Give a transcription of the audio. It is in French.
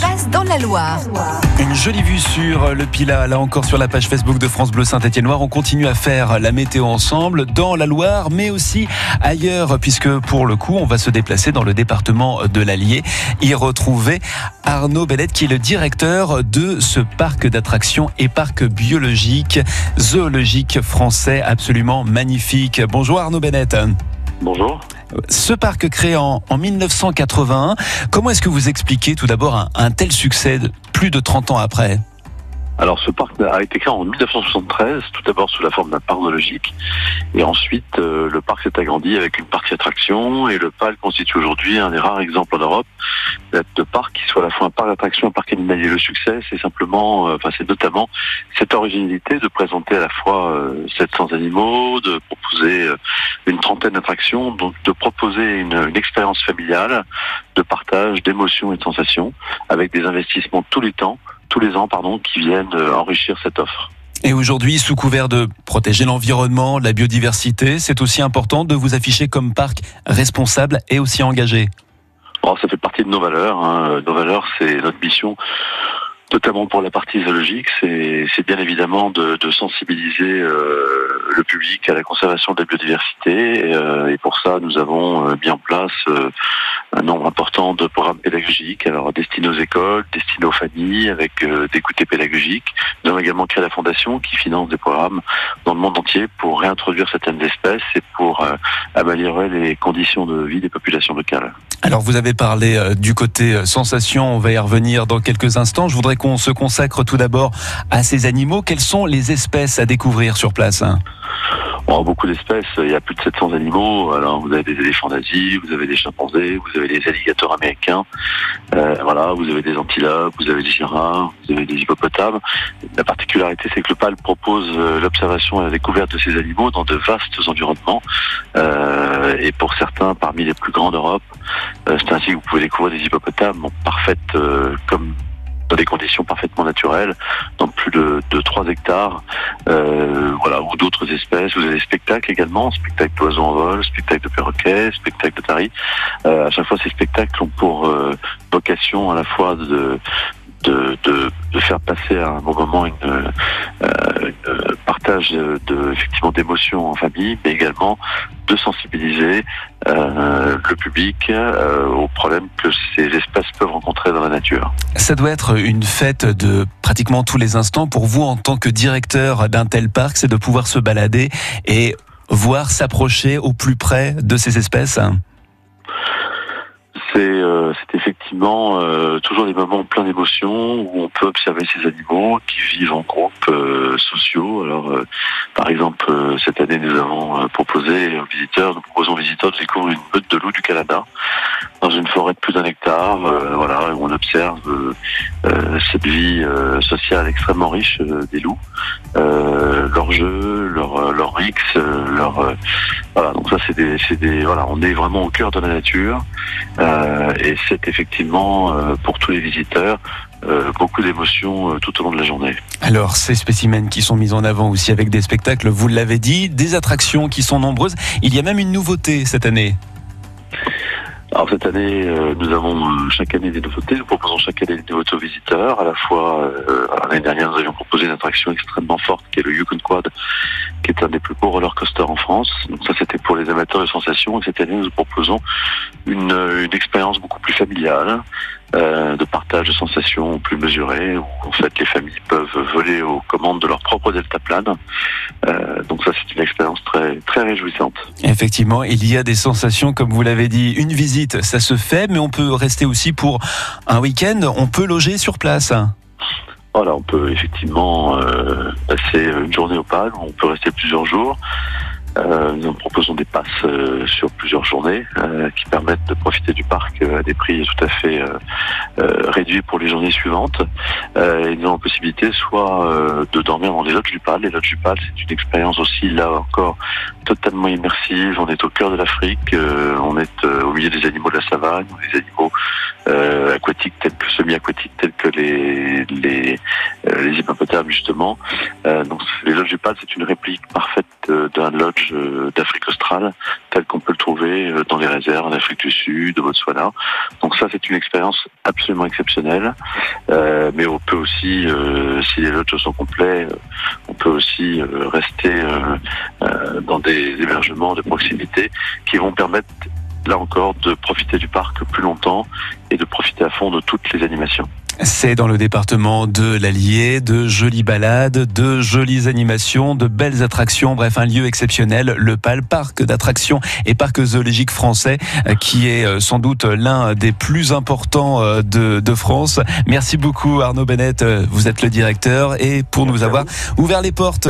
passe dans la Loire Une jolie vue sur le Pilat, là encore sur la page Facebook de France Bleu Saint-Étienne-Noir. On continue à faire la météo ensemble dans la Loire, mais aussi ailleurs, puisque pour le coup, on va se déplacer dans le département de l'Allier, y retrouver Arnaud Bellette, qui est le directeur de ce parc d'attractions et parc biologique, zoologique français, absolument magnifique. Bonjour Arnaud Bennett. Bonjour. Ce parc créé en, en 1981, comment est-ce que vous expliquez tout d'abord un, tel succès de- plus de 30 ans après? Alors ce parc a été créé en 1973, tout d'abord sous la forme d'un parc zoologique, et ensuite euh, le parc s'est agrandi avec une partie attraction, et le parc constitue aujourd'hui un des rares exemples en Europe de parc qui soit à la fois un parc d'attraction un parc animalier. Le succès, c'est simplement, euh, enfin c'est notamment cette originalité de présenter à la fois euh, 700 animaux, de proposer euh, une trentaine d'attractions, donc de proposer une, une expérience familiale de partage, d'émotions et de sensations, avec des investissements tous les temps tous les ans, pardon, qui viennent euh, enrichir cette offre. Et aujourd'hui, sous couvert de protéger l'environnement, la biodiversité, c'est aussi important de vous afficher comme parc responsable et aussi engagé. Alors, ça fait partie de nos valeurs. hein. Nos valeurs, c'est notre mission, notamment pour la partie zoologique, c'est bien évidemment de, sensibiliser euh, le public à la conservation de la biodiversité. Et, euh, et pour ça, nous avons euh, mis en place un nombre important de programmes pédagogiques, alors destinés aux écoles, destinés aux familles, avec euh, des goûters pédagogiques. Nous avons également créé la fondation qui finance des programmes dans le monde entier pour réintroduire certaines espèces et pour euh, améliorer les conditions de vie des populations locales. Alors vous avez parlé euh, du côté sensation, on va y revenir dans quelques instants. Je voudrais qu'on se consacre tout d'abord à ces animaux. Quelles sont les espèces à découvrir sur place hein? Bon, beaucoup d'espèces, il y a plus de 700 animaux. Alors, vous avez des éléphants d'Asie, vous avez des chimpanzés, vous avez des alligators américains, euh, voilà, vous avez des antilopes, vous avez des girafes, vous avez des hippopotames. La particularité, c'est que le PAL propose euh, l'observation et la découverte de ces animaux dans de vastes environnements. Euh, et pour certains, parmi les plus grands d'Europe, euh, c'est ainsi que vous pouvez découvrir des hippopotames en parfaite, euh, comme dans des conditions parfaitement naturelles, dans plus de, de 3 hectares, euh, voilà, ou d'autres espèces. Vous avez des spectacles également, spectacles d'oiseaux en vol, spectacles de perroquets, spectacles de tari. Euh, à chaque fois, ces spectacles ont pour euh, vocation à la fois de de, de, de faire passer à un bon moment une, euh, une partage de, de- effectivement d'émotions en famille, mais également de sensibiliser euh, le public euh, aux problèmes que ces espèces peuvent rencontrer dans la nature. Ça doit être une fête de pratiquement tous les instants pour vous en tant que directeur d'un tel parc, c'est de pouvoir se balader et voir s'approcher au plus près de ces espèces. C'est euh, c'est effectivement euh, toujours des moments pleins d'émotions où on peut observer ces animaux qui vivent en groupes euh, sociaux. Alors, par exemple, cette année, nous avons proposé aux visiteurs, nous proposons aux visiteurs de découvrir une meute de loups du Canada dans une forêt de plus d'un hectare. euh, voilà, on observe euh, euh, cette vie euh, sociale extrêmement riche euh, des loups, leur jeu, leur leur leur voilà. Donc ça, c'est des, c'est des voilà, on est vraiment au cœur de la nature. Et c'est effectivement pour tous les visiteurs euh, beaucoup d'émotions euh, tout au long de la journée. Alors, ces spécimens qui sont mis en avant aussi avec des spectacles, vous l'avez dit, des attractions qui sont nombreuses. Il y a même une nouveauté cette année. Alors cette année, euh, nous avons euh, chaque année des nouveautés. Nous proposons chaque année des nouveautés aux visiteurs. À la fois, euh, l'année dernière, nous avions proposé une attraction extrêmement forte qui est le Yukon Quad, qui est un des plus beaux roller coasters en France. Donc ça, c'était pour les amateurs de sensations. Et cette année, nous proposons une, euh, une expérience beaucoup plus familiale, euh, de partage de sensations plus mesurées, où en fait les familles peuvent voler aux commandes de leur propre deltaplane. Euh, donc ça, c'est une expérience très très réjouissante. Effectivement, il y a des sensations, comme vous l'avez dit. Une visite, ça se fait, mais on peut rester aussi pour un week-end. On peut loger sur place. Voilà, on peut effectivement euh, passer une journée au PAL, on peut rester plusieurs jours. Euh, nous proposons des passes euh, sur plusieurs journées euh, qui permettent de profiter du parc euh, à des prix tout à fait réduits pour les journées suivantes. Et nous avons la possibilité soit de dormir dans les lodges du PAL. Les lodges du c'est une expérience aussi, là encore, totalement immersive. On est au cœur de l'Afrique, on est au milieu des animaux de la savane, des animaux euh, aquatiques tels que semi-aquatiques tels que les les les hippopotames justement. donc les lodges du PAL, c'est une réplique parfaite d'un lodge d'Afrique australe tel qu'on peut le trouver dans les réserves en Afrique du Sud, au Botswana. Donc ça, c'est une expérience absolument exceptionnelle. mais on peut aussi, si les lodges sont complets, on peut aussi rester dans des hébergements de proximité qui vont permettre là encore, de profiter du parc plus longtemps et de profiter à fond de toutes les animations. C'est dans le département de l'Allier, de jolies balades, de jolies animations, de belles attractions, bref un lieu exceptionnel, le PAL, parc d'attractions et parc zoologique français, euh, qui est euh, sans doute l'un des plus importants euh, de, de, France. Merci beaucoup Arnaud Bennett, vous êtes le directeur et pour nous avoir ouvert les portes